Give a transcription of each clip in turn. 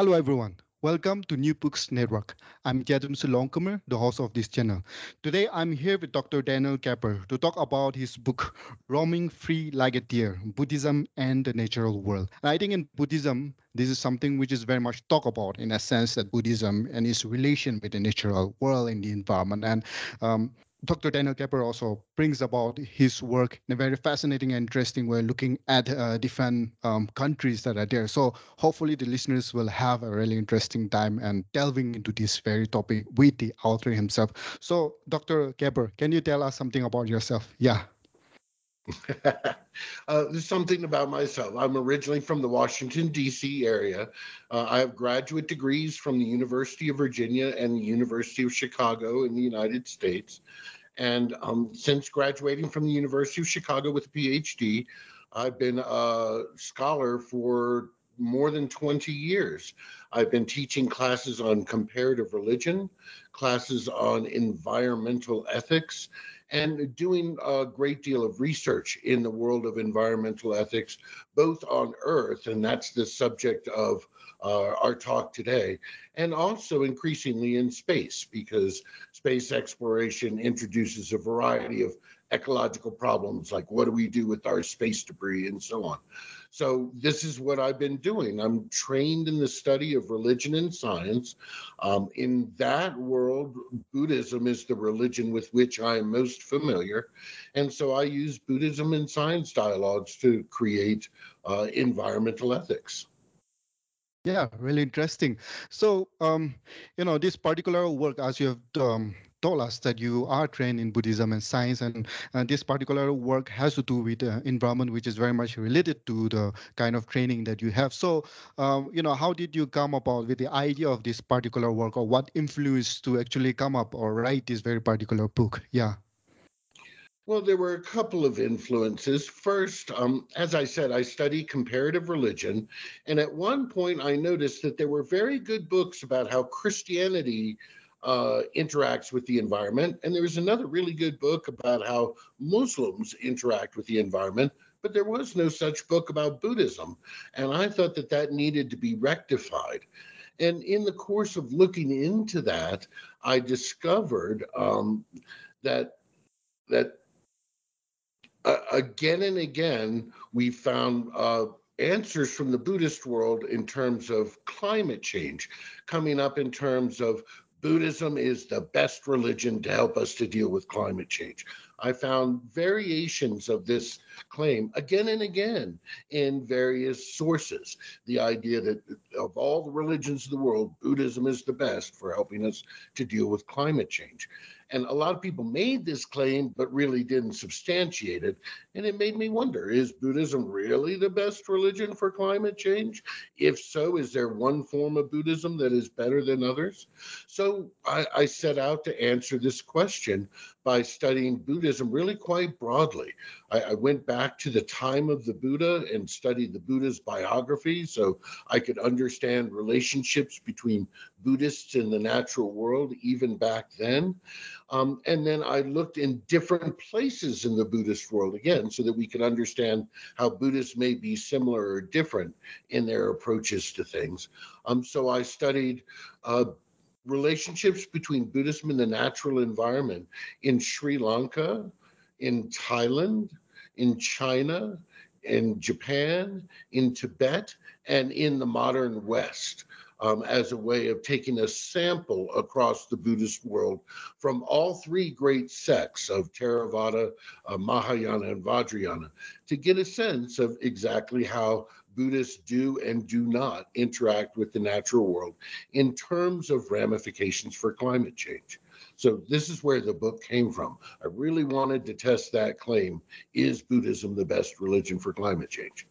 Hello, everyone. Welcome to New Books Network. I'm Jadam Longkumer, the host of this channel. Today, I'm here with Dr. Daniel Capper to talk about his book, Roaming Free Like a Deer, Buddhism and the Natural World. And I think in Buddhism, this is something which is very much talked about in a sense that Buddhism and its relation with the natural world and the environment. And um, Dr. Daniel Capper also brings about his work in a very fascinating and interesting way, looking at uh, different um, countries that are there. So hopefully the listeners will have a really interesting time and delving into this very topic with the author himself. So Dr. Capper, can you tell us something about yourself? Yeah. uh, there's something about myself. I'm originally from the Washington, D.C. area. Uh, I have graduate degrees from the University of Virginia and the University of Chicago in the United States. And um, since graduating from the University of Chicago with a PhD, I've been a scholar for more than 20 years. I've been teaching classes on comparative religion, classes on environmental ethics, and doing a great deal of research in the world of environmental ethics, both on Earth, and that's the subject of uh, our talk today, and also increasingly in space, because space exploration introduces a variety of ecological problems like what do we do with our space debris and so on. So this is what I've been doing. I'm trained in the study of religion and science. Um, in that world, Buddhism is the religion with which I am most familiar. And so I use Buddhism and science dialogues to create uh, environmental ethics. Yeah, really interesting. So, um, you know, this particular work, as you have um, told us that you are trained in Buddhism and science, and, and this particular work has to do with uh, environment, which is very much related to the kind of training that you have. So, um, you know, how did you come about with the idea of this particular work, or what influenced to actually come up or write this very particular book? Yeah. Well, there were a couple of influences. First, um, as I said, I study comparative religion. And at one point, I noticed that there were very good books about how Christianity uh, interacts with the environment. And there was another really good book about how Muslims interact with the environment. But there was no such book about Buddhism. And I thought that that needed to be rectified. And in the course of looking into that, I discovered um, that that uh, again and again, we found uh, answers from the Buddhist world in terms of climate change, coming up in terms of Buddhism is the best religion to help us to deal with climate change. I found variations of this claim again and again in various sources. The idea that of all the religions of the world, Buddhism is the best for helping us to deal with climate change. And a lot of people made this claim, but really didn't substantiate it. And it made me wonder is Buddhism really the best religion for climate change? If so, is there one form of Buddhism that is better than others? So I, I set out to answer this question by studying Buddhism really quite broadly. I, I, went back to the time of the Buddha and studied the Buddha's biography so I could understand relationships between Buddhists in the natural world even back then. Um, and then I looked in different places in the Buddhist world again so that we could understand how Buddhists may be similar or different in their approaches to things. Um, so I studied. Uh, relationships between Buddhism and the natural environment in Sri Lanka, in Thailand, in China, in Japan, in Tibet, and in the modern West. Um, as a way of taking a sample across the Buddhist world from all three great sects of Theravada, uh, Mahayana, and Vajrayana to get a sense of exactly how Buddhists do and do not interact with the natural world in terms of ramifications for climate change. So this is where the book came from. I really wanted to test that claim. Is Buddhism the best religion for climate change?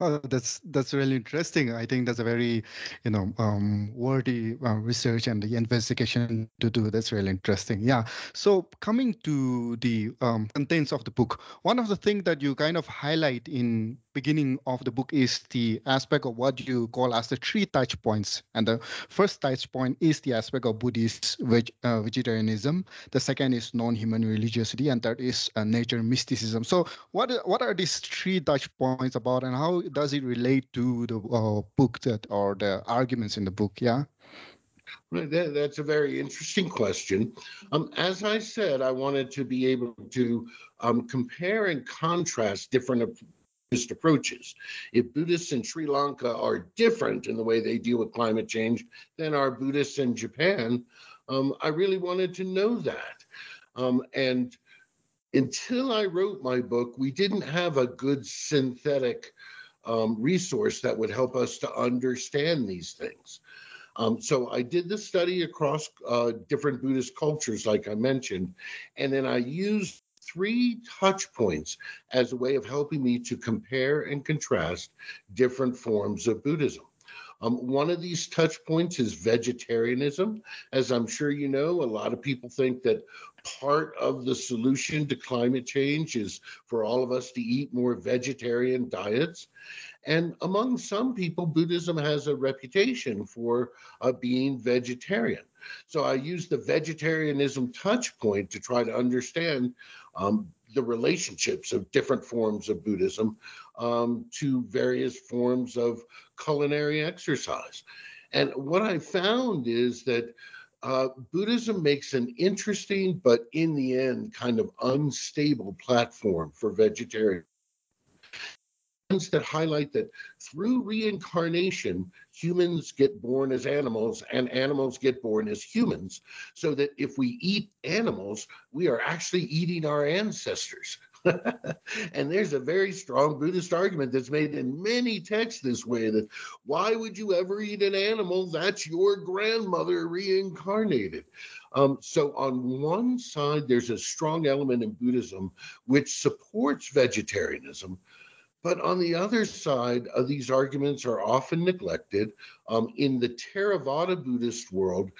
Oh, that's that's really interesting. I think that's a very, you know, um, worthy uh, research and the investigation to do. That's really interesting. Yeah. So coming to the um, contents of the book, one of the things that you kind of highlight in beginning of the book is the aspect of what you call as the three touch points. And the first touch point is the aspect of Buddhist veg, uh, vegetarianism. The second is non-human religiosity, and third is uh, nature mysticism. So, what what are these three touch points about, and how does it relate to the uh, book that or the arguments in the book? Yeah. That, that's a very interesting question. Um, as I said, I wanted to be able to um, compare and contrast different Buddhist approaches. If Buddhists in Sri Lanka are different in the way they deal with climate change than are Buddhists in Japan, um, I really wanted to know that. Um, and until I wrote my book, we didn't have a good synthetic um, resource that would help us to understand these things. Um, so I did the study across uh, different Buddhist cultures, like I mentioned, and then I used three touch points as a way of helping me to compare and contrast different forms of Buddhism. Um, one of these touch points is vegetarianism. As I'm sure you know, a lot of people think that part of the solution to climate change is for all of us to eat more vegetarian diets. And among some people, Buddhism has a reputation for uh, being vegetarian. So I use the vegetarianism touch point to try to understand um, the relationships of different forms of Buddhism um, to various forms of culinary exercise. And what I found is that uh, Buddhism makes an interesting, but in the end, kind of unstable platform for vegetarians that highlight that through reincarnation, humans get born as animals and animals get born as humans. So that if we eat animals, we are actually eating our ancestors. and there's a very strong Buddhist argument that's made in many texts this way that why would you ever eat an animal? That's your grandmother reincarnated. Um, so, on one side, there's a strong element in Buddhism which supports vegetarianism, but on the other side, uh, these arguments are often neglected. Um, in the Theravada Buddhist world,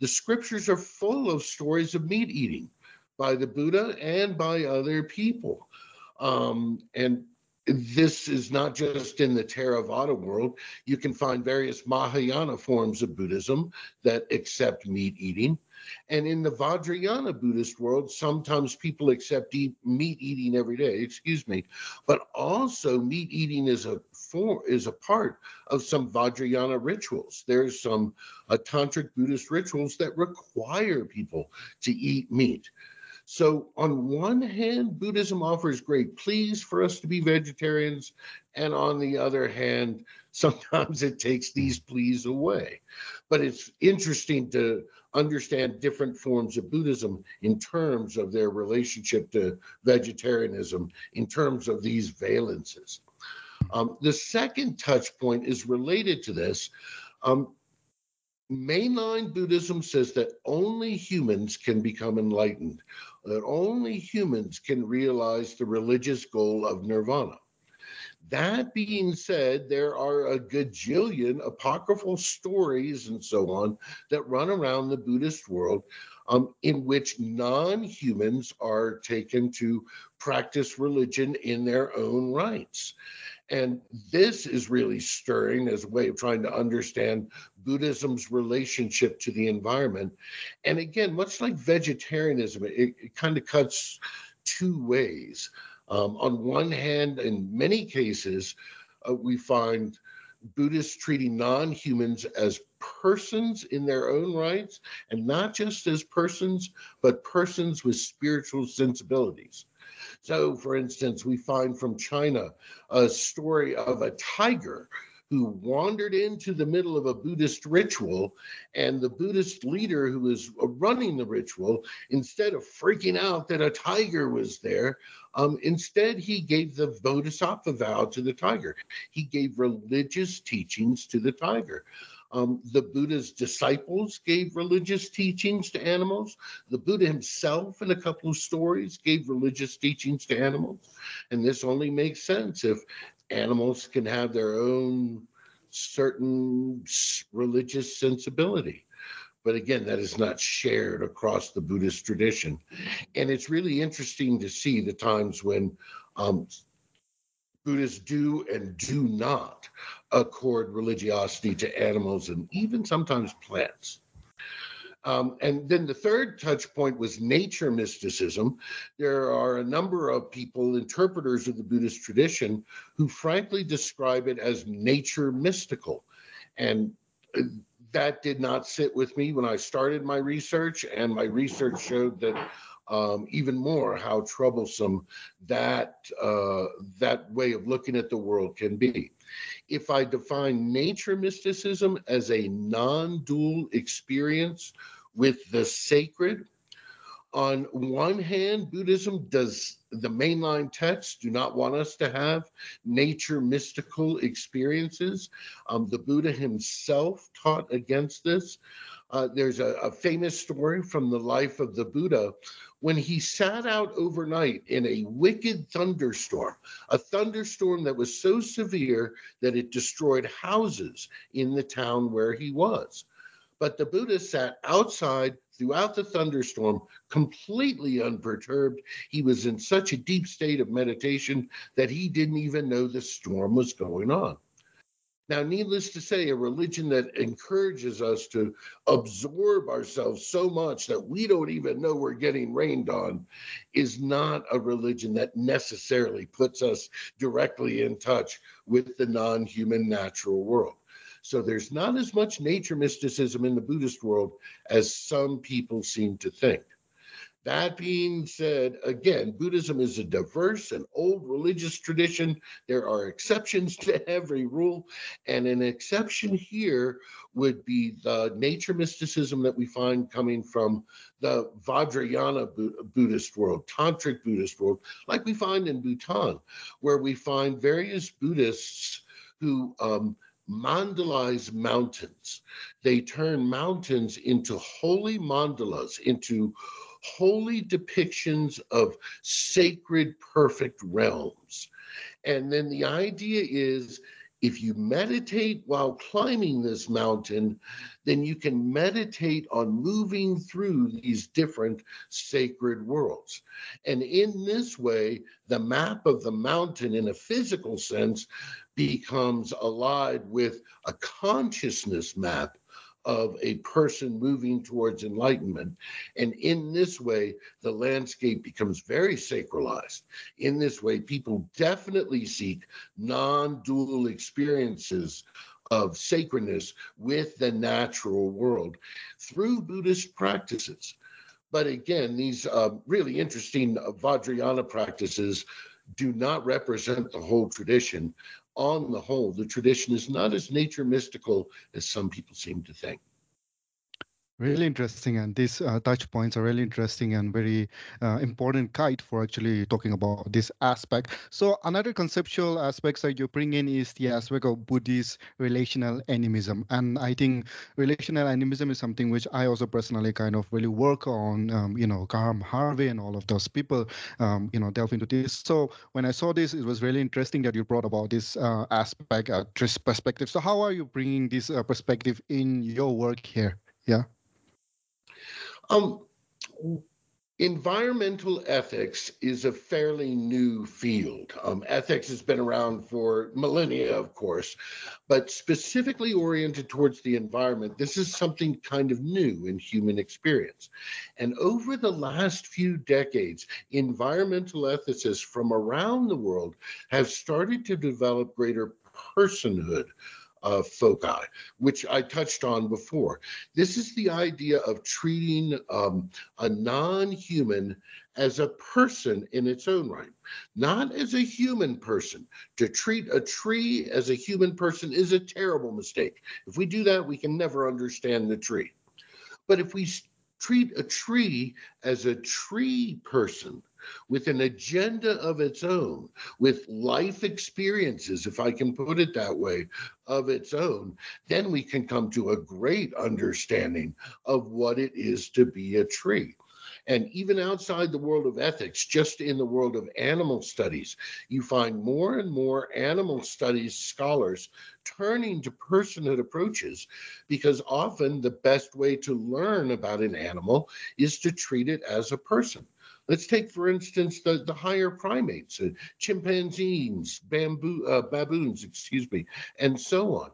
the scriptures are full of stories of meat eating by the Buddha and by other people. Um, and this is not just in the Theravada world. You can find various Mahayana forms of Buddhism that accept meat eating. And in the Vajrayana Buddhist world, sometimes people accept eat, meat eating every day, excuse me, but also meat eating is a form is a part of some Vajrayana rituals. There's some uh, tantric Buddhist rituals that require people to eat meat. So, on one hand, Buddhism offers great pleas for us to be vegetarians, and on the other hand, sometimes it takes these pleas away. But it's interesting to understand different forms of Buddhism in terms of their relationship to vegetarianism, in terms of these valences. Um, the second touch point is related to this. Um, mainline Buddhism says that only humans can become enlightened that only humans can realize the religious goal of nirvana. That being said, there are a gajillion apocryphal stories and so on that run around the Buddhist world um, in which non humans are taken to practice religion in their own rights. And this is really stirring as a way of trying to understand Buddhism's relationship to the environment. And again, much like vegetarianism, it, it kind of cuts two ways. Um, on one hand, in many cases, uh, we find Buddhists treating non humans as persons in their own rights, and not just as persons, but persons with spiritual sensibilities. So, for instance, we find from China a story of a tiger who wandered into the middle of a Buddhist ritual, and the Buddhist leader who was running the ritual, instead of freaking out that a tiger was there, um, instead he gave the Bodhisattva vow to the tiger. He gave religious teachings to the tiger. Um, the Buddha's disciples gave religious teachings to animals. The Buddha himself, in a couple of stories, gave religious teachings to animals. And this only makes sense if animals can have their own certain religious sensibility. But again, that is not shared across the Buddhist tradition. And it's really interesting to see the times when um, Buddhists do and do not accord religiosity to animals and even sometimes plants. Um, and then the third touch point was nature mysticism. There are a number of people, interpreters of the Buddhist tradition, who frankly describe it as nature mystical. And uh, that did not sit with me when I started my research, and my research showed that um, even more how troublesome that uh, that way of looking at the world can be. If I define nature mysticism as a non-dual experience with the sacred, on one hand, Buddhism does the mainline texts do not want us to have nature mystical experiences. Um, the Buddha himself taught against this. Uh, there's a, a famous story from the life of the Buddha when he sat out overnight in a wicked thunderstorm, a thunderstorm that was so severe that it destroyed houses in the town where he was. But the Buddha sat outside throughout the thunderstorm, completely unperturbed. He was in such a deep state of meditation that he didn't even know the storm was going on. Now, needless to say, a religion that encourages us to absorb ourselves so much that we don't even know we're getting rained on is not a religion that necessarily puts us directly in touch with the non human natural world. So there's not as much nature mysticism in the Buddhist world as some people seem to think. That being said, again, Buddhism is a diverse and old religious tradition. There are exceptions to every rule. And an exception here would be the nature mysticism that we find coming from the Vajrayana Buddhist world, Tantric Buddhist world, like we find in Bhutan, where we find various Buddhists who um, mandalize mountains. They turn mountains into holy mandalas, into holy depictions of sacred, perfect realms. And then the idea is if you meditate while climbing this mountain, then you can meditate on moving through these different sacred worlds. And in this way, the map of the mountain, in a physical sense, becomes allied with a consciousness map of a person moving towards enlightenment. And in this way, the landscape becomes very sacralized. In this way, people definitely seek non dual experiences of sacredness with the natural world through Buddhist practices. But again, these uh, really interesting Vajrayana practices do not represent the whole tradition on the whole, the tradition is not as nature mystical as some people seem to think. Really interesting, and these uh, touch points are really interesting and very uh, important guide for actually talking about this aspect. So another conceptual aspects that you bring in is the aspect of Buddhist relational animism, and I think relational animism is something which I also personally kind of really work on. Um, you know, Graham Harvey and all of those people, um, you know, delve into this. So when I saw this, it was really interesting that you brought about this uh, aspect, uh, perspective. So how are you bringing this uh, perspective in your work here? Yeah. Um, environmental ethics is a fairly new field. Um, ethics has been around for millennia, of course, but specifically oriented towards the environment, this is something kind of new in human experience. And over the last few decades, environmental ethicists from around the world have started to develop greater personhood uh, foci, which I touched on before. This is the idea of treating um, a non human as a person in its own right, not as a human person. To treat a tree as a human person is a terrible mistake. If we do that, we can never understand the tree. But if we treat a tree as a tree person, with an agenda of its own, with life experiences, if I can put it that way, of its own, then we can come to a great understanding of what it is to be a tree. And even outside the world of ethics, just in the world of animal studies, you find more and more animal studies scholars turning to personhood approaches because often the best way to learn about an animal is to treat it as a person. Let's take, for instance, the, the higher primates, uh, chimpanzees, bamboo, uh, baboons, excuse me, and so on.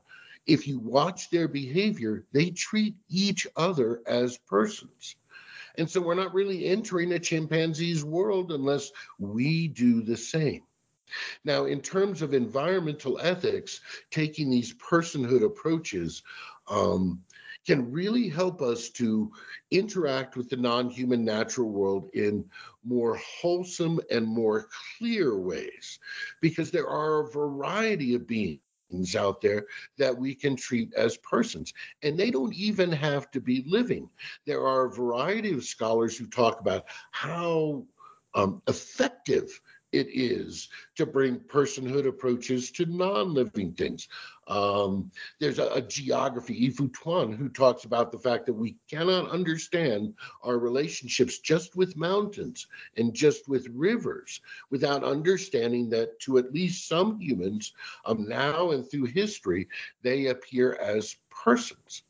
If you watch their behavior, they treat each other as persons. And so we're not really entering a chimpanzee's world unless we do the same. Now, in terms of environmental ethics, taking these personhood approaches um, can really help us to interact with the non human natural world in more wholesome and more clear ways, because there are a variety of beings out there that we can treat as persons. And they don't even have to be living. There are a variety of scholars who talk about how um, effective it is to bring personhood approaches to non-living things. Um, there's a, a, geography, Yifu Tuan, who talks about the fact that we cannot understand our relationships just with mountains and just with rivers without understanding that to at least some humans, um, now and through history, they appear as persons.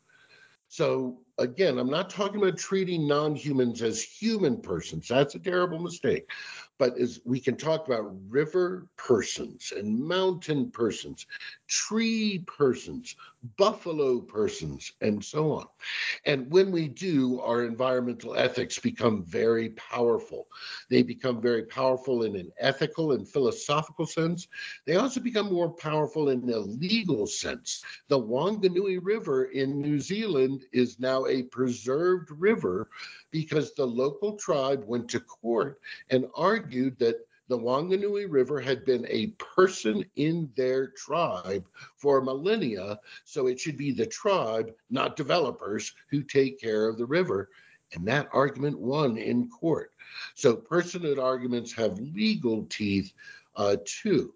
So again, I'm not talking about treating non-humans as human persons. That's a terrible mistake but as we can talk about river persons and mountain persons, tree persons, buffalo persons, and so on. And when we do, our environmental ethics become very powerful. They become very powerful in an ethical and philosophical sense. They also become more powerful in a legal sense. The Wanganui River in New Zealand is now a preserved river because the local tribe went to court and argued that the Wanganui River had been a person in their tribe for millennia, so it should be the tribe, not developers, who take care of the river. And that argument won in court. So personhood arguments have legal teeth uh, too.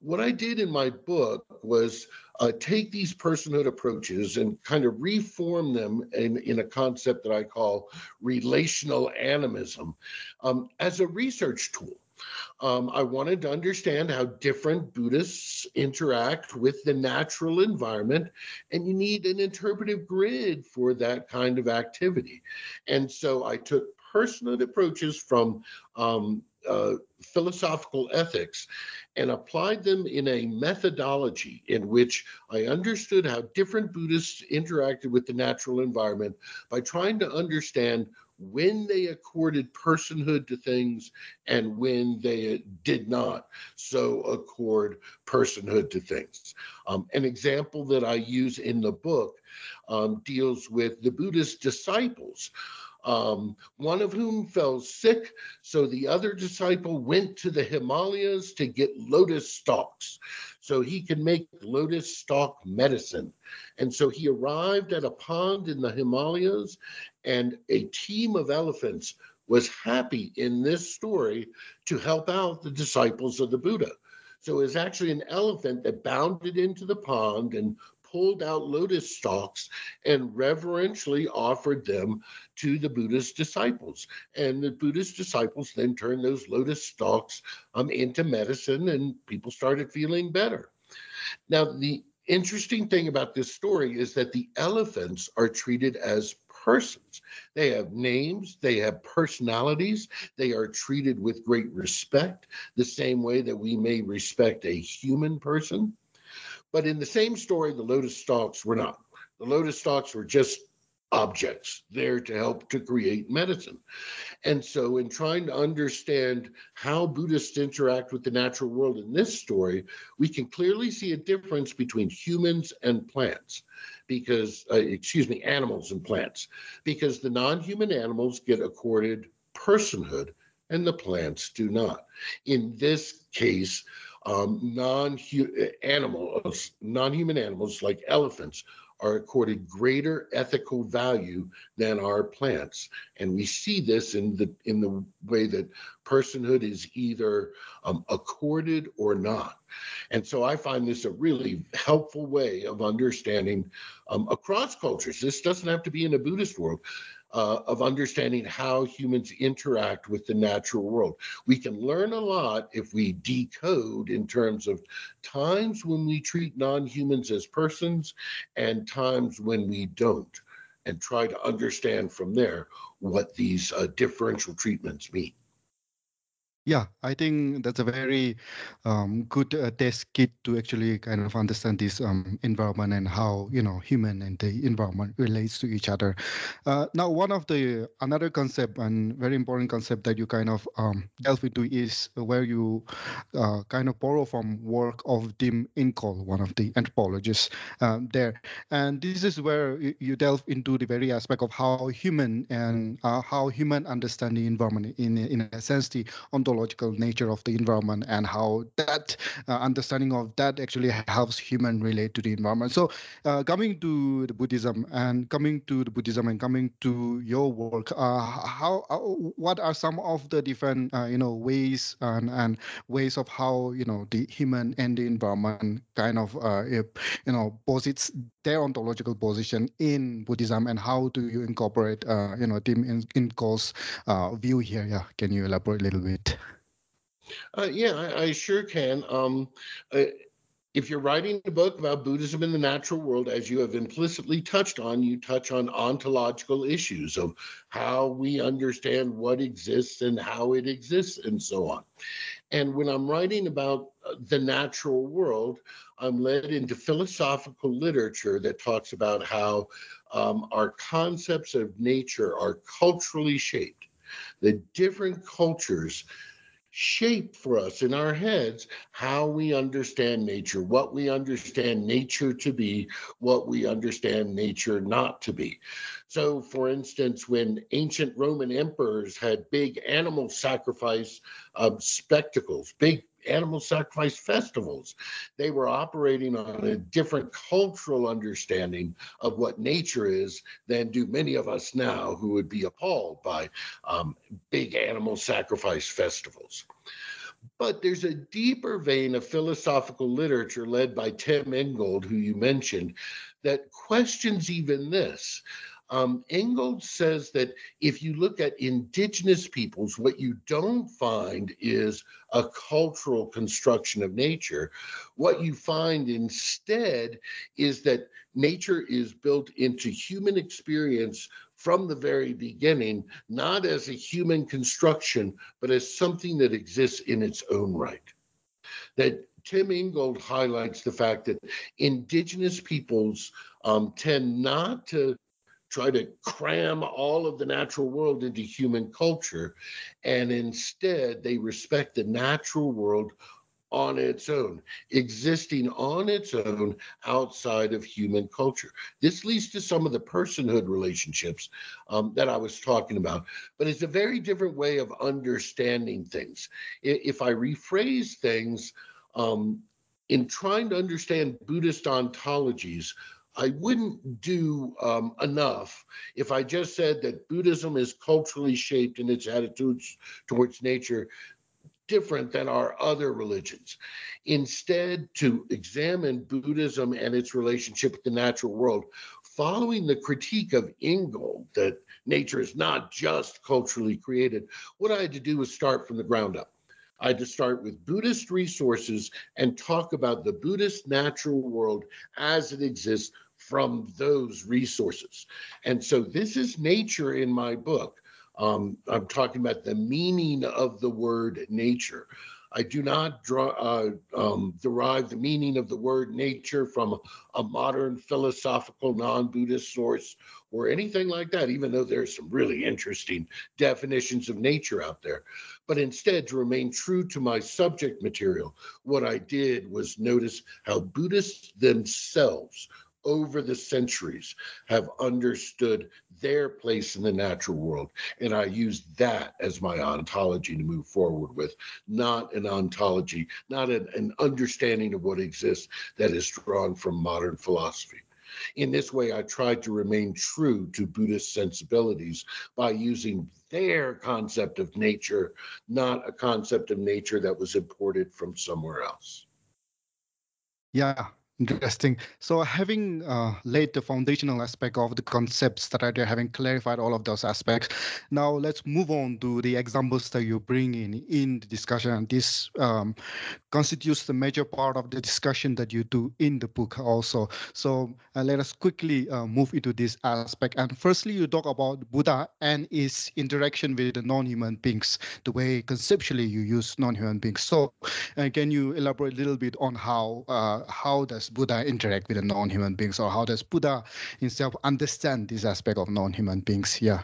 What I did in my book was uh, take these personhood approaches and kind of reform them in, in a concept that I call relational animism um, as a research tool. Um, I wanted to understand how different Buddhists interact with the natural environment, and you need an interpretive grid for that kind of activity. And so I took personal approaches from um, uh, philosophical ethics and applied them in a methodology in which I understood how different Buddhists interacted with the natural environment by trying to understand when they accorded personhood to things and when they did not so accord personhood to things. Um, an example that I use in the book um, deals with the Buddhist disciples um, one of whom fell sick. So the other disciple went to the Himalayas to get lotus stalks so he could make lotus stalk medicine. And so he arrived at a pond in the Himalayas, and a team of elephants was happy in this story to help out the disciples of the Buddha. So it was actually an elephant that bounded into the pond and pulled out lotus stalks and reverentially offered them to the Buddhist disciples. And the Buddhist disciples then turned those lotus stalks um, into medicine, and people started feeling better. Now, the interesting thing about this story is that the elephants are treated as persons. They have names, they have personalities, they are treated with great respect, the same way that we may respect a human person. But in the same story, the lotus stalks were not. The lotus stalks were just objects there to help to create medicine. And so, in trying to understand how Buddhists interact with the natural world in this story, we can clearly see a difference between humans and plants because, uh, excuse me, animals and plants, because the non human animals get accorded personhood and the plants do not. In this case, um, non animals, non-human animals like elephants are accorded greater ethical value than our plants. And we see this in the in the way that personhood is either um, accorded or not. And so i find this a really helpful way of understanding um, across cultures. This doesn't have to be in a buddhist world uh, of understanding how humans interact with the natural world. We can learn a lot if we decode in terms of times when we treat non humans as persons and times when we don't, and try to understand from there what these uh, differential treatments mean. Yeah, I think that's a very um, good uh, test kit to actually kind of understand this um, environment and how you know human and the environment relates to each other. Uh, now, one of the another concept and very important concept that you kind of um, delve into is where you uh, kind of borrow from work of Tim Ingold, one of the anthropologists um, there, and this is where you delve into the very aspect of how human and uh, how human understand the environment in in a sense the ontology ecological nature of the environment and how that uh, understanding of that actually helps human relate to the environment. So uh, coming to the Buddhism and coming to the Buddhism and coming to your work, uh, how uh, what are some of the different uh, you know ways and, and ways of how you know the human and the environment kind of you know posits their ontological position in Buddhism and how do you incorporate you know Tim Ingold's view here? Yeah, can you elaborate a little bit? Uh, yeah, I, I, sure can. Um, uh, if you're writing a book about Buddhism in the natural world, as you have implicitly touched on, you touch on ontological issues of how we understand what exists and how it exists and so on. And when I'm writing about uh, the natural world, I'm led into philosophical literature that talks about how um, our concepts of nature are culturally shaped. The different cultures shape for us in our heads how we understand nature, what we understand nature to be, what we understand nature not to be. So, for instance, when ancient Roman emperors had big animal sacrifice um, spectacles, big animal sacrifice festivals. They were operating on a different cultural understanding of what nature is than do many of us now who would be appalled by um, big animal sacrifice festivals. But there's a deeper vein of philosophical literature led by Tim Ingold, who you mentioned, that questions even this. Um, Ingold says that if you look at indigenous peoples, what you don't find is a cultural construction of nature. What you find instead is that nature is built into human experience from the very beginning, not as a human construction, but as something that exists in its own right. That Tim Ingold highlights the fact that indigenous peoples um, tend not to try to cram all of the natural world into human culture. And instead, they respect the natural world on its own, existing on its own outside of human culture. This leads to some of the personhood relationships um, that I was talking about, but it's a very different way of understanding things. If I rephrase things, um, in trying to understand Buddhist ontologies, I wouldn't do um, enough if I just said that Buddhism is culturally shaped in its attitudes towards nature different than our other religions. Instead, to examine Buddhism and its relationship with the natural world, following the critique of Ingold that nature is not just culturally created, what I had to do was start from the ground up. I had to start with Buddhist resources and talk about the Buddhist natural world as it exists from those resources. And so this is nature in my book. Um, I'm talking about the meaning of the word nature. I do not draw, uh, um, derive the meaning of the word nature from a modern philosophical non Buddhist source or anything like that, even though there's some really interesting definitions of nature out there. But instead, to remain true to my subject material, what I did was notice how Buddhists themselves over the centuries have understood their place in the natural world. And I use that as my ontology to move forward with, not an ontology, not an, an understanding of what exists that is drawn from modern philosophy. In this way, I tried to remain true to Buddhist sensibilities by using their concept of nature, not a concept of nature that was imported from somewhere else. Yeah, Interesting. So having uh, laid the foundational aspect of the concepts that are there, having clarified all of those aspects, now let's move on to the examples that you bring in in the discussion. This um, constitutes the major part of the discussion that you do in the book also. So uh, let us quickly uh, move into this aspect. And firstly, you talk about Buddha and his interaction with the non-human beings, the way conceptually you use non-human beings. So uh, can you elaborate a little bit on how uh, how does does Buddha interact with the non-human beings, or how does Buddha himself understand this aspect of non-human beings? Yeah.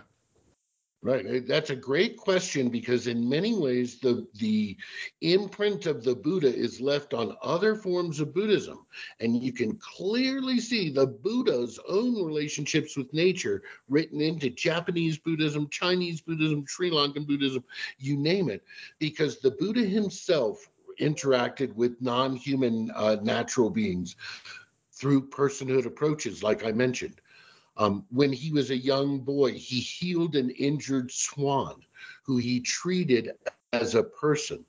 Right. Uh, that's a great question because in many ways the the imprint of the Buddha is left on other forms of Buddhism. And you can clearly see the Buddha's own relationships with nature written into Japanese Buddhism, Chinese Buddhism, Sri Lankan Buddhism, you name it, because the Buddha himself interacted with non human uh, natural beings through personhood approaches, like I mentioned. Um, when he was a young boy, he healed an injured swan who he treated as a person.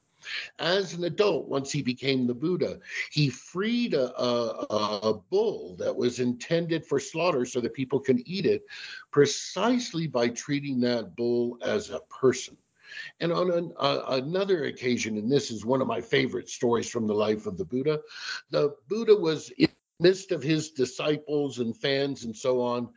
As an adult, once he became the Buddha, he freed a, a, a, bull that was intended for slaughter so that people can eat it precisely by treating that bull as a person. And on an, uh, another occasion, and this is one of my favorite stories from the life of the Buddha, the Buddha was in the midst of his disciples and fans and so on,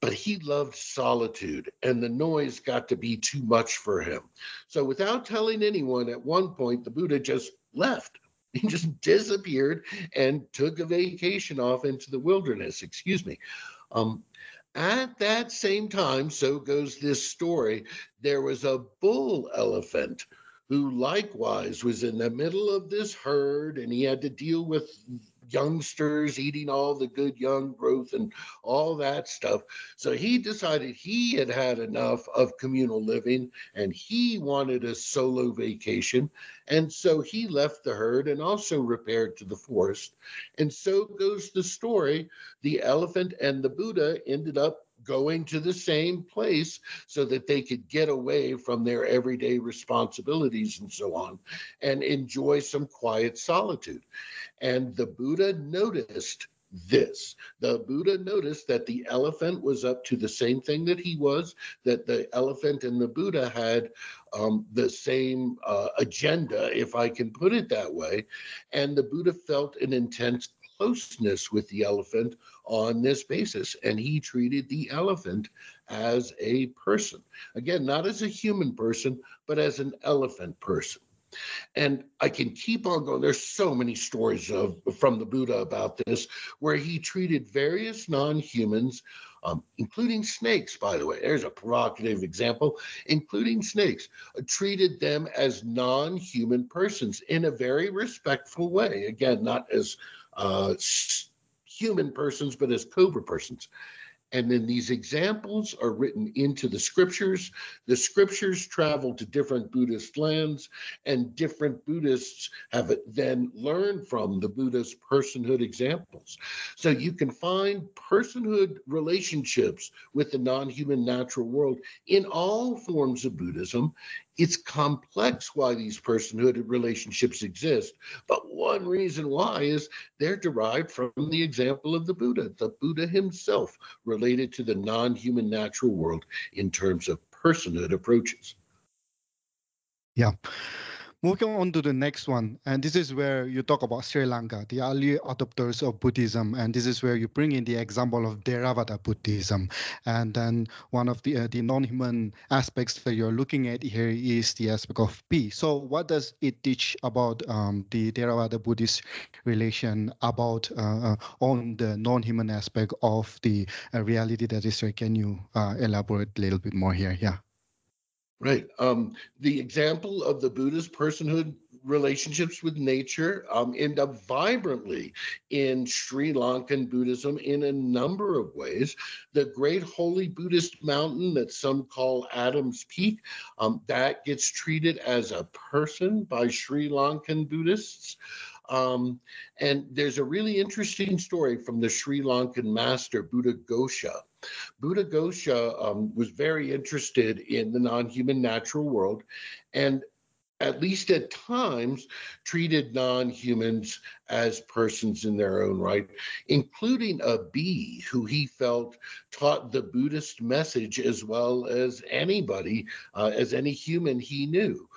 but he loved solitude and the noise got to be too much for him. So without telling anyone, at one point, the Buddha just left. He just disappeared and took a vacation off into the wilderness. Excuse me. Um, at that same time, so goes this story, there was a bull elephant who likewise was in the middle of this herd and he had to deal with youngsters eating all the good young growth and all that stuff. So he decided he had had enough of communal living and he wanted a solo vacation. And so he left the herd and also repaired to the forest. And so goes the story. The elephant and the Buddha ended up going to the same place so that they could get away from their everyday responsibilities and so on and enjoy some quiet solitude. And the Buddha noticed this. The Buddha noticed that the elephant was up to the same thing that he was, that the elephant and the Buddha had um, the same uh, agenda, if I can put it that way. And the Buddha felt an intense closeness with the elephant on this basis. And he treated the elephant as a person. Again, not as a human person, but as an elephant person. And I can keep on going. There's so many stories of from the Buddha about this, where he treated various non-humans, um, including snakes. By the way, there's a provocative example, including snakes, uh, treated them as non-human persons in a very respectful way. Again, not as uh, human persons, but as cobra persons. And then these examples are written into the scriptures. The scriptures travel to different Buddhist lands, and different Buddhists have then learned from the Buddha's personhood examples. So you can find personhood relationships with the non human natural world in all forms of Buddhism, it's complex why these personhood relationships exist. But one reason why is they're derived from the example of the Buddha. The Buddha himself related to the non human natural world in terms of personhood approaches. Yeah. Moving on to the next one, and this is where you talk about Sri Lanka, the early adopters of Buddhism, and this is where you bring in the example of Theravada Buddhism, and then one of the uh, the non-human aspects that you're looking at here is the aspect of peace. So, what does it teach about um, the Theravada Buddhist relation about uh, uh, on the non-human aspect of the uh, reality that is there? Can you uh, elaborate a little bit more here? Yeah. Right. Um, the example of the Buddha's personhood relationships with nature um, end up vibrantly in Sri Lankan Buddhism in a number of ways. The great holy Buddhist mountain that some call Adam's Peak, um, that gets treated as a person by Sri Lankan Buddhists. Um, and there's a really interesting story from the Sri Lankan master, Buddhaghosa, Buddhaghosa um, was very interested in the non human natural world and at least at times, treated non humans as persons in their own right, including a bee who he felt taught the Buddhist message as well as anybody, uh, as any human he knew.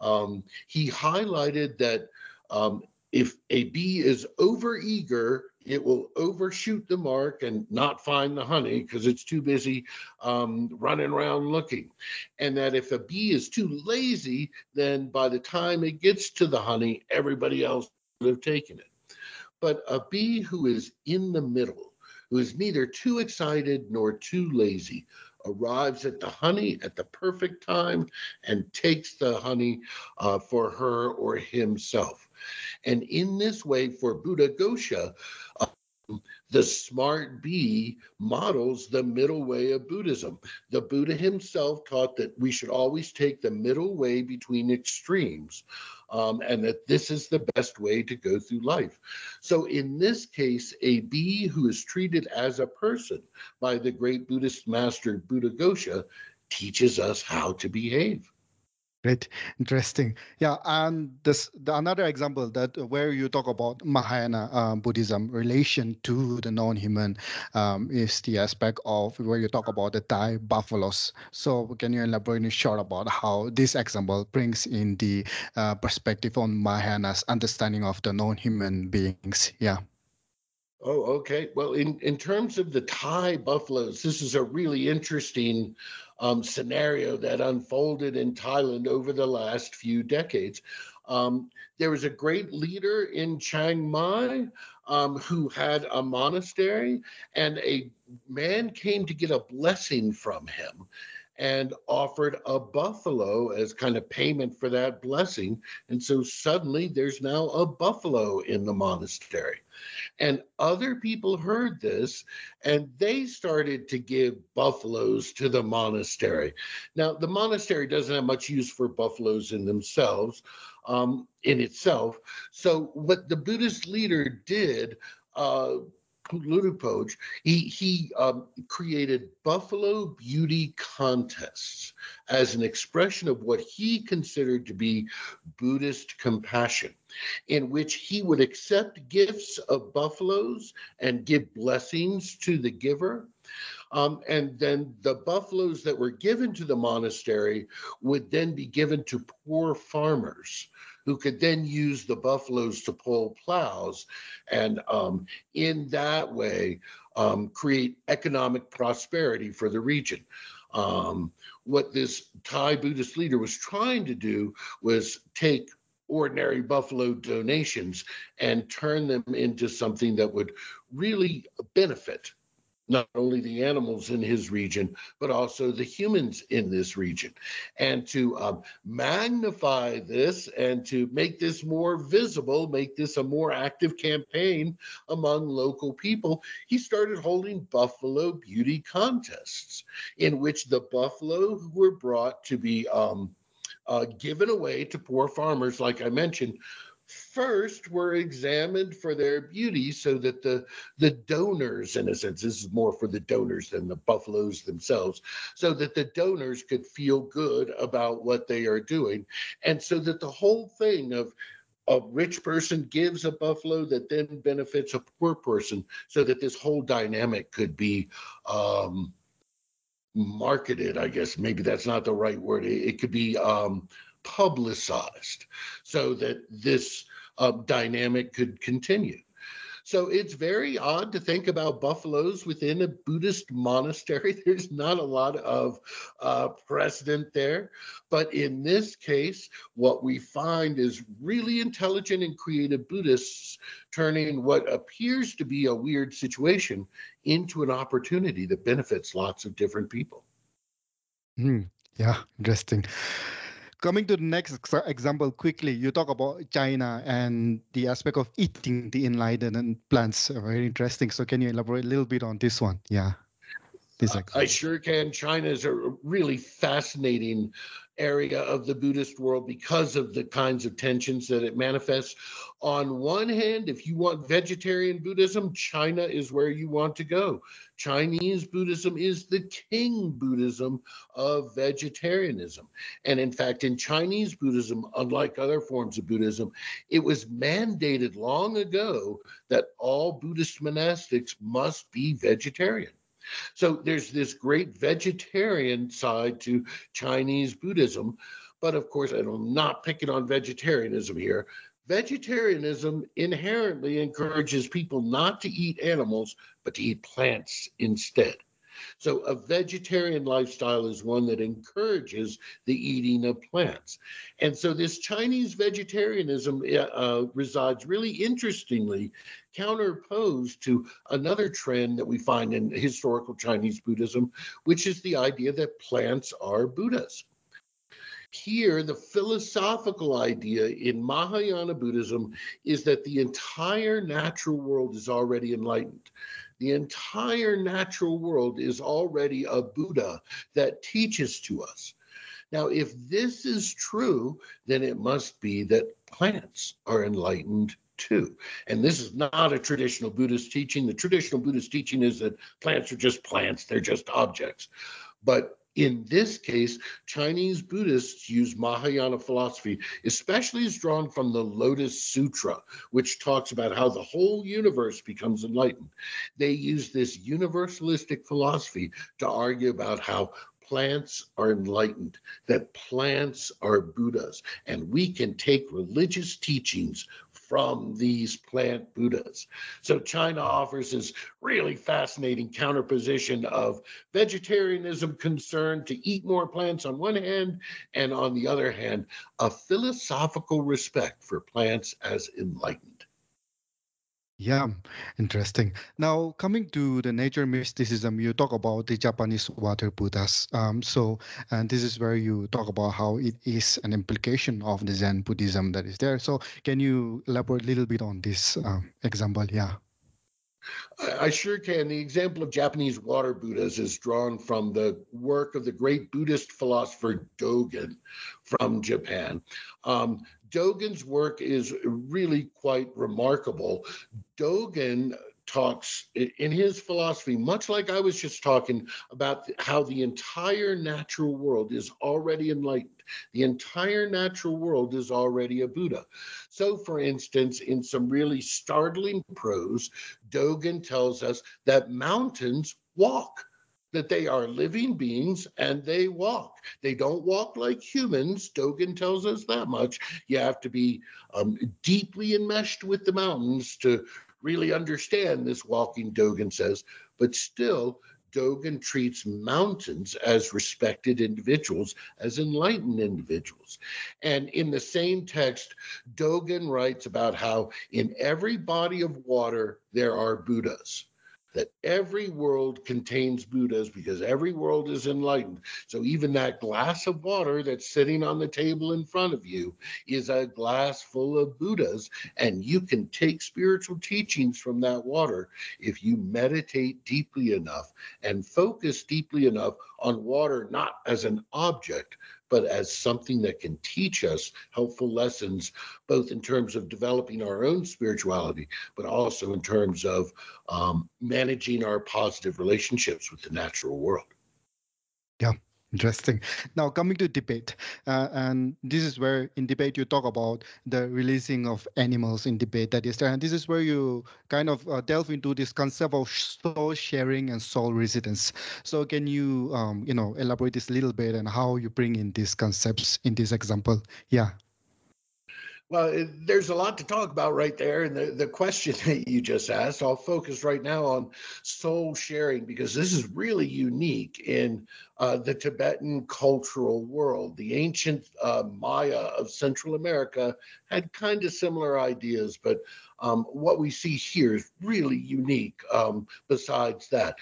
Um, he highlighted that um, if a bee is overeager it will overshoot the mark and not find the honey because it's too busy um, running around looking. And that if a bee is too lazy, then by the time it gets to the honey, everybody else would have taken it. But a bee who is in the middle, who is neither too excited nor too lazy, arrives at the honey at the perfect time and takes the honey uh, for her or himself. And in this way, for Buddhaghosa, um, the smart bee models the middle way of Buddhism. The Buddha himself taught that we should always take the middle way between extremes, um, and that this is the best way to go through life. So, in this case, a bee who is treated as a person by the great Buddhist master Buddhaghosa teaches us how to behave. Great, interesting. Yeah, and this the another example that where you talk about Mahayana um, Buddhism relation to the non-human um, is the aspect of where you talk about the Thai buffaloes. So can you elaborate in short about how this example brings in the uh, perspective on Mahayana's understanding of the non-human beings? Yeah. Oh, okay. Well, in, in terms of the Thai buffaloes, this is a really interesting um, scenario that unfolded in Thailand over the last few decades. Um, there was a great leader in Chiang Mai um, who had a monastery, and a man came to get a blessing from him and offered a buffalo as kind of payment for that blessing. And so suddenly there's now a buffalo in the monastery. And other people heard this and they started to give buffaloes to the monastery. Now, the monastery doesn't have much use for buffaloes in themselves, um, in itself. So, what the Buddhist leader did, uh, Lutapoj, he he um, created Buffalo Beauty contests as an expression of what he considered to be Buddhist compassion, in which he would accept gifts of buffaloes and give blessings to the giver. Um, and then the buffaloes that were given to the monastery would then be given to poor farmers who could then use the buffaloes to pull plows and um, in that way um, create economic prosperity for the region. Um, what this Thai Buddhist leader was trying to do was take ordinary buffalo donations and turn them into something that would really benefit not only the animals in his region, but also the humans in this region. And to um, magnify this and to make this more visible, make this a more active campaign among local people, he started holding buffalo beauty contests in which the buffalo were brought to be um, uh, given away to poor farmers, like I mentioned, first were examined for their beauty so that the the donors in a sense this is more for the donors than the buffaloes themselves so that the donors could feel good about what they are doing and so that the whole thing of a rich person gives a buffalo that then benefits a poor person so that this whole dynamic could be um, marketed i guess. Maybe that's not the right word. It, it could be um, publicized so that this uh, dynamic could continue. So it's very odd to think about buffaloes within a Buddhist monastery. There's not a lot of uh, precedent there. But in this case, what we find is really intelligent and creative Buddhists turning what appears to be a weird situation into an opportunity that benefits lots of different people. Mm, yeah, interesting coming to the next example quickly, you talk about China and the aspect of eating the enlightened plants. Uh, very interesting. So can you elaborate a little bit on this one? Yeah. This uh, I sure can. China is a really fascinating area of the Buddhist world because of the kinds of tensions that it manifests. On one hand, if you want vegetarian Buddhism, China is where you want to go. Chinese Buddhism is the king Buddhism of vegetarianism. And in fact, in Chinese Buddhism, unlike other forms of Buddhism, it was mandated long ago that all Buddhist monastics must be vegetarian. So there's this great vegetarian side to Chinese Buddhism. But of course, and I'm not picking on vegetarianism here. Vegetarianism inherently encourages people not to eat animals, but to eat plants instead. So, a vegetarian lifestyle is one that encourages the eating of plants. And so, this Chinese vegetarianism uh, uh resides really interestingly counterposed to another trend that we find in historical Chinese Buddhism, which is the idea that plants are Buddhas. Here, the philosophical idea in Mahayana Buddhism is that the entire natural world is already enlightened. The entire natural world is already a Buddha that teaches to us. Now, if this is true, then it must be that plants are enlightened too. And this is not a traditional Buddhist teaching. The traditional Buddhist teaching is that plants are just plants, they're just objects. But in this case, Chinese Buddhists use Mahayana philosophy, especially as drawn from the Lotus Sutra, which talks about how the whole universe becomes enlightened. They use this universalistic philosophy to argue about how plants are enlightened, that plants are Buddhas, and we can take religious teachings from these plant Buddhas. So China offers this really fascinating counterposition of vegetarianism concern to eat more plants on one hand, and on the other hand, a philosophical respect for plants as enlightened. Yeah, interesting. Now, coming to the nature mysticism, you talk about the Japanese water Buddhas. Um, so, and this is where you talk about how it is an implication of the Zen Buddhism that is there. So, can you elaborate a little bit on this um, example? Yeah. I sure can. The example of Japanese water Buddhas is drawn from the work of the great Buddhist philosopher Dogen from Japan. Um, Dogen's work is really quite remarkable. Dogen talks in his philosophy, much like I was just talking about how the entire natural world is already enlightened. The entire natural world is already a Buddha. So, for instance, in some really startling prose, Dogen tells us that mountains walk that they are living beings and they walk. They don't walk like humans. Dogen tells us that much. You have to be um, deeply enmeshed with the mountains to really understand this walking, Dogen says. But still, Dogen treats mountains as respected individuals, as enlightened individuals. And in the same text, Dogen writes about how in every body of water there are Buddhas that every world contains Buddhas because every world is enlightened. So even that glass of water that's sitting on the table in front of you is a glass full of Buddhas. And you can take spiritual teachings from that water if you meditate deeply enough and focus deeply enough on water, not as an object, but as something that can teach us helpful lessons, both in terms of developing our own spirituality, but also in terms of um, managing our positive relationships with the natural world. Yeah, Interesting. Now coming to Tibet, uh, and this is where in Tibet you talk about the releasing of animals in Tibet. That is, and this is where you kind of uh, delve into this concept of soul sharing and soul residence. So can you, um, you know, elaborate this a little bit and how you bring in these concepts in this example? Yeah. Well, it, there's a lot to talk about right there. And the, the question that you just asked, I'll focus right now on soul sharing because this is really unique in uh, the Tibetan cultural world. The ancient uh, Maya of Central America had kind of similar ideas, but um, what we see here is really unique um, besides that.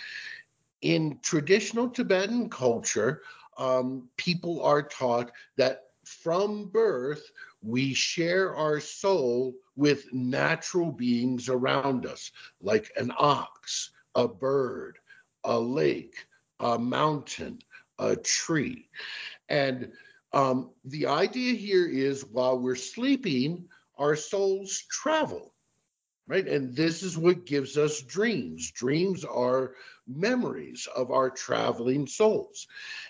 In traditional Tibetan culture, um, people are taught that from birth, we share our soul with natural beings around us, like an ox, a bird, a lake, a mountain, a tree. And um, the idea here is while we're sleeping, our souls travel right? And this is what gives us dreams. Dreams are memories of our traveling souls.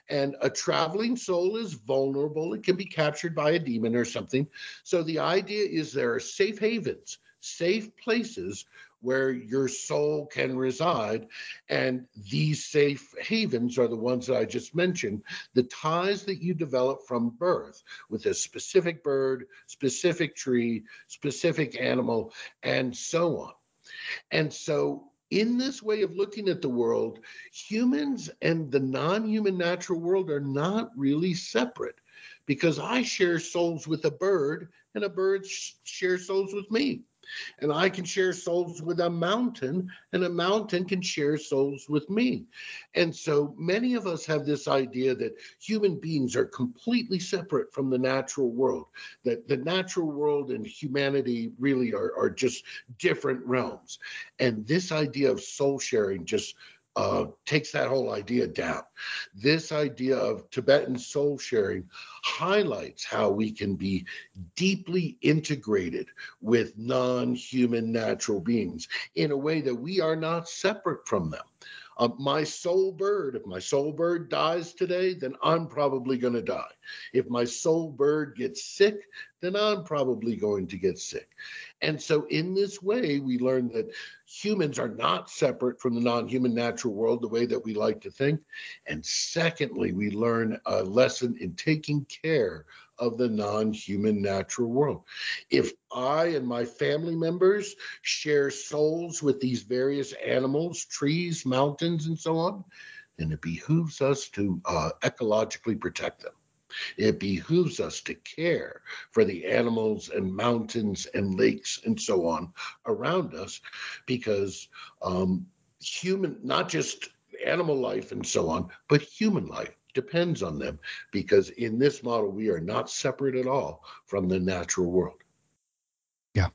And a traveling soul is vulnerable, it can be captured by a demon or something. So the idea is there are safe havens, safe places where your soul can reside. And these safe havens are the ones that I just mentioned the ties that you develop from birth with a specific bird, specific tree, specific animal, and so on. And so, in this way of looking at the world, humans and the non human natural world are not really separate because I share souls with a bird and a bird sh- shares souls with me. And I can share souls with a mountain, and a mountain can share souls with me. And so many of us have this idea that human beings are completely separate from the natural world, that the natural world and humanity really are, are just different realms. And this idea of soul sharing just uh, takes that whole idea down. This idea of Tibetan soul sharing highlights how we can be deeply integrated with non human natural beings in a way that we are not separate from them. Uh, my soul bird, if my soul bird dies today, then I'm probably going to die. If my soul bird gets sick, then I'm probably going to get sick. And so, in this way, we learn that humans are not separate from the non human natural world the way that we like to think. And secondly, we learn a lesson in taking care of the non human natural world. If I and my family members share souls with these various animals, trees, mountains, and so on, then it behooves us to uh, ecologically protect them. It behooves us to care for the animals and mountains and lakes and so on around us because um, human, not just animal life and so on, but human life depends on them because in this model, we are not separate at all from the natural world. Yeah,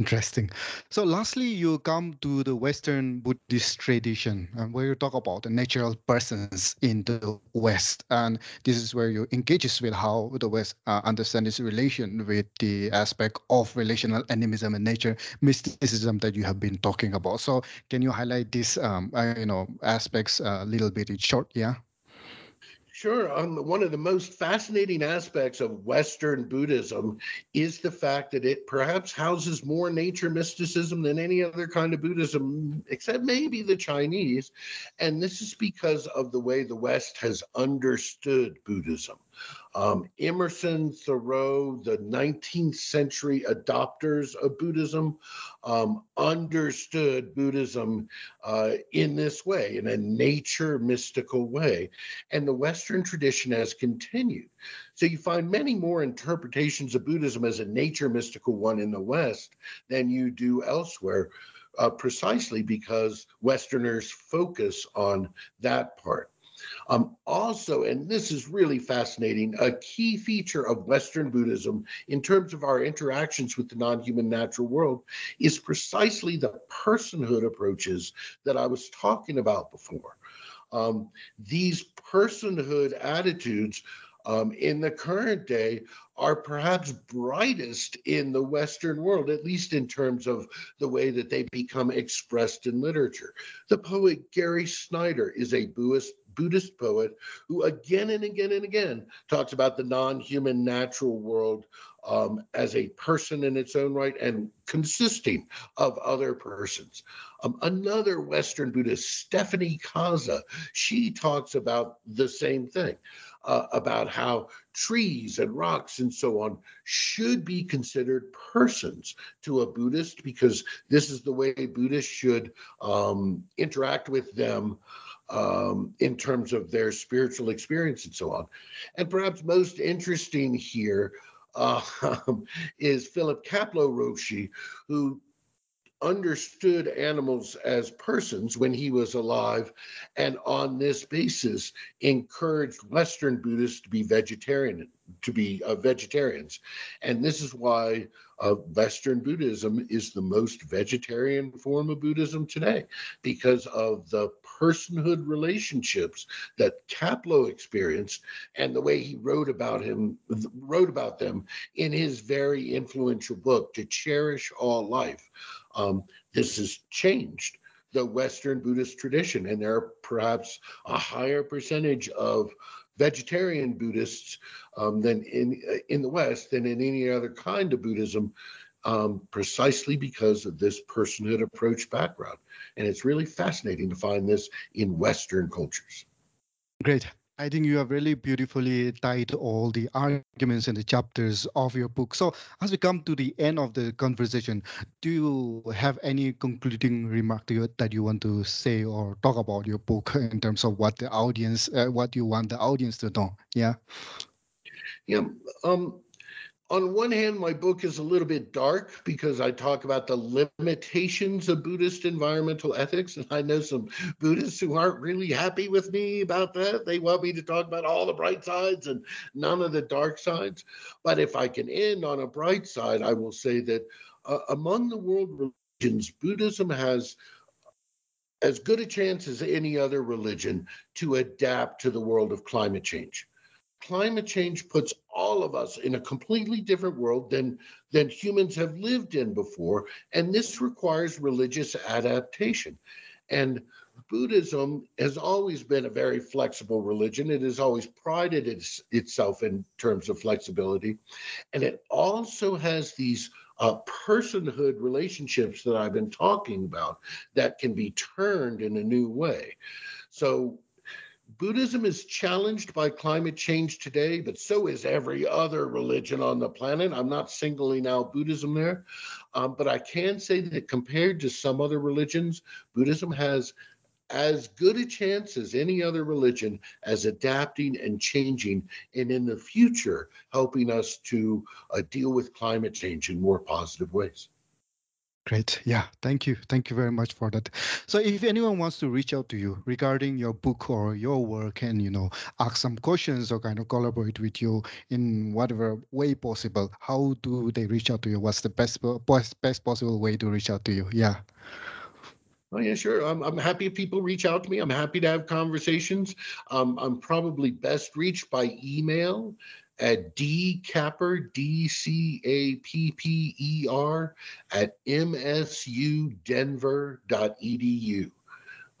interesting. So, lastly, you come to the Western Buddhist tradition, uh, where you talk about the natural persons in the West, and this is where you engages with how the West uh, understands its relation with the aspect of relational animism and nature mysticism that you have been talking about. So, can you highlight these, um, uh, you know, aspects a little bit in short? Yeah. Sure. Um, one of the most fascinating aspects of Western Buddhism is the fact that it perhaps houses more nature mysticism than any other kind of Buddhism, except maybe the Chinese. And this is because of the way the West has understood Buddhism. Um, Emerson, Thoreau, the 19th century adopters of Buddhism, um, understood Buddhism uh, in this way, in a nature mystical way. And the Western tradition has continued. So you find many more interpretations of Buddhism as a nature mystical one in the West than you do elsewhere. Uh, precisely because Westerners focus on that part. Um, also, and this is really fascinating, a key feature of Western Buddhism in terms of our interactions with the non human natural world is precisely the personhood approaches that I was talking about before. Um, these personhood attitudes um, in the current day are perhaps brightest in the Western world, at least in terms of the way that they become expressed in literature. The poet Gary Snyder is a Buddhist Buddhist poet who again and again and again talks about the non-human natural world um, as a person in its own right and consisting of other persons. Um, another Western Buddhist, Stephanie Kaza, she talks about the same thing. Uh, about how trees and rocks and so on should be considered persons to a Buddhist because this is the way Buddhists should um, interact with them um, in terms of their spiritual experience and so on. And perhaps most interesting here uh, is Philip Kapleau Roshi, who understood animals as persons when he was alive, and on this basis encouraged Western Buddhists to be vegetarian, to be uh, vegetarians, and this is why uh, Western Buddhism is the most vegetarian form of Buddhism today, because of the personhood relationships that Kapleau experienced and the way he wrote about him wrote about them in his very influential book to cherish all life um, this has changed the Western Buddhist tradition, and there are perhaps a higher percentage of vegetarian Buddhists um, than in uh, in the West than in any other kind of Buddhism, um, precisely because of this personhood approach background. And it's really fascinating to find this in Western cultures. Great. I think you have really beautifully tied all the arguments in the chapters of your book. So, as we come to the end of the conversation, do you have any concluding remark you, that you want to say or talk about your book in terms of what the audience, uh, what you want the audience to know? Yeah. Yeah. Um, on one hand, my book is a little bit dark because I talk about the limitations of Buddhist environmental ethics. And I know some Buddhists who aren't really happy with me about that. They want me to talk about all the bright sides and none of the dark sides. But if I can end on a bright side, I will say that uh, among the world religions, Buddhism has as good a chance as any other religion to adapt to the world of climate change climate change puts all of us in a completely different world than than humans have lived in before and this requires religious adaptation. And buddhism has always been a very flexible religion. It has always prided its, itself in terms of flexibility. And it also has these uh, personhood relationships that i've been talking about that can be turned in a new way. So Buddhism is challenged by climate change today, but so is every other religion on the planet. I'm not singling out Buddhism there, um, but I can say that compared to some other religions, Buddhism has as good a chance as any other religion as adapting and changing, and in the future, helping us to uh, deal with climate change in more positive ways. Great. Yeah. Thank you. Thank you very much for that. So if anyone wants to reach out to you regarding your book or your work and, you know, ask some questions or kind of collaborate with you in whatever way possible, how do they reach out to you? What's the best, best, best possible way to reach out to you? Yeah. Oh yeah, sure. I'm, I'm happy if people reach out to me. I'm happy to have conversations. Um, I'm probably best reached by email at dcapper, D-C-A-P-P-E-R, at msudenver.edu.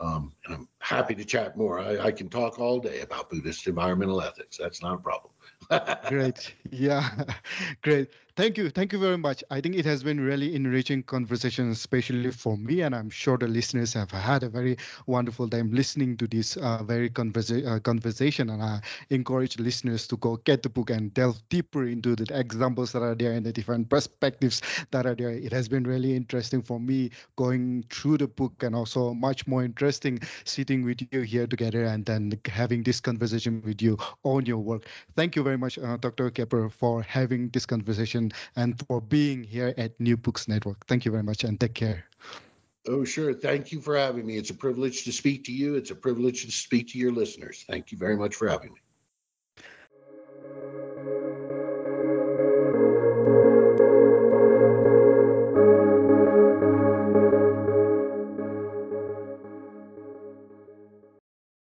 Um, and I'm happy to chat more. I, I, can talk all day about Buddhist environmental ethics. That's not a problem. Great. Yeah. Great. Thank you. Thank you very much. I think it has been really enriching conversation, especially for me, and I'm sure the listeners have had a very wonderful time listening to this uh, very conversa- uh, conversation. And I encourage listeners to go get the book and delve deeper into the examples that are there and the different perspectives that are there. It has been really interesting for me going through the book and also much more interesting sitting with you here together and then having this conversation with you on your work. Thank you very much, uh, Dr. Capper, for having this conversation and for being here at New Books Network. Thank you very much and take care. Oh, sure. Thank you for having me. It's a privilege to speak to you. It's a privilege to speak to your listeners. Thank you very much for having me.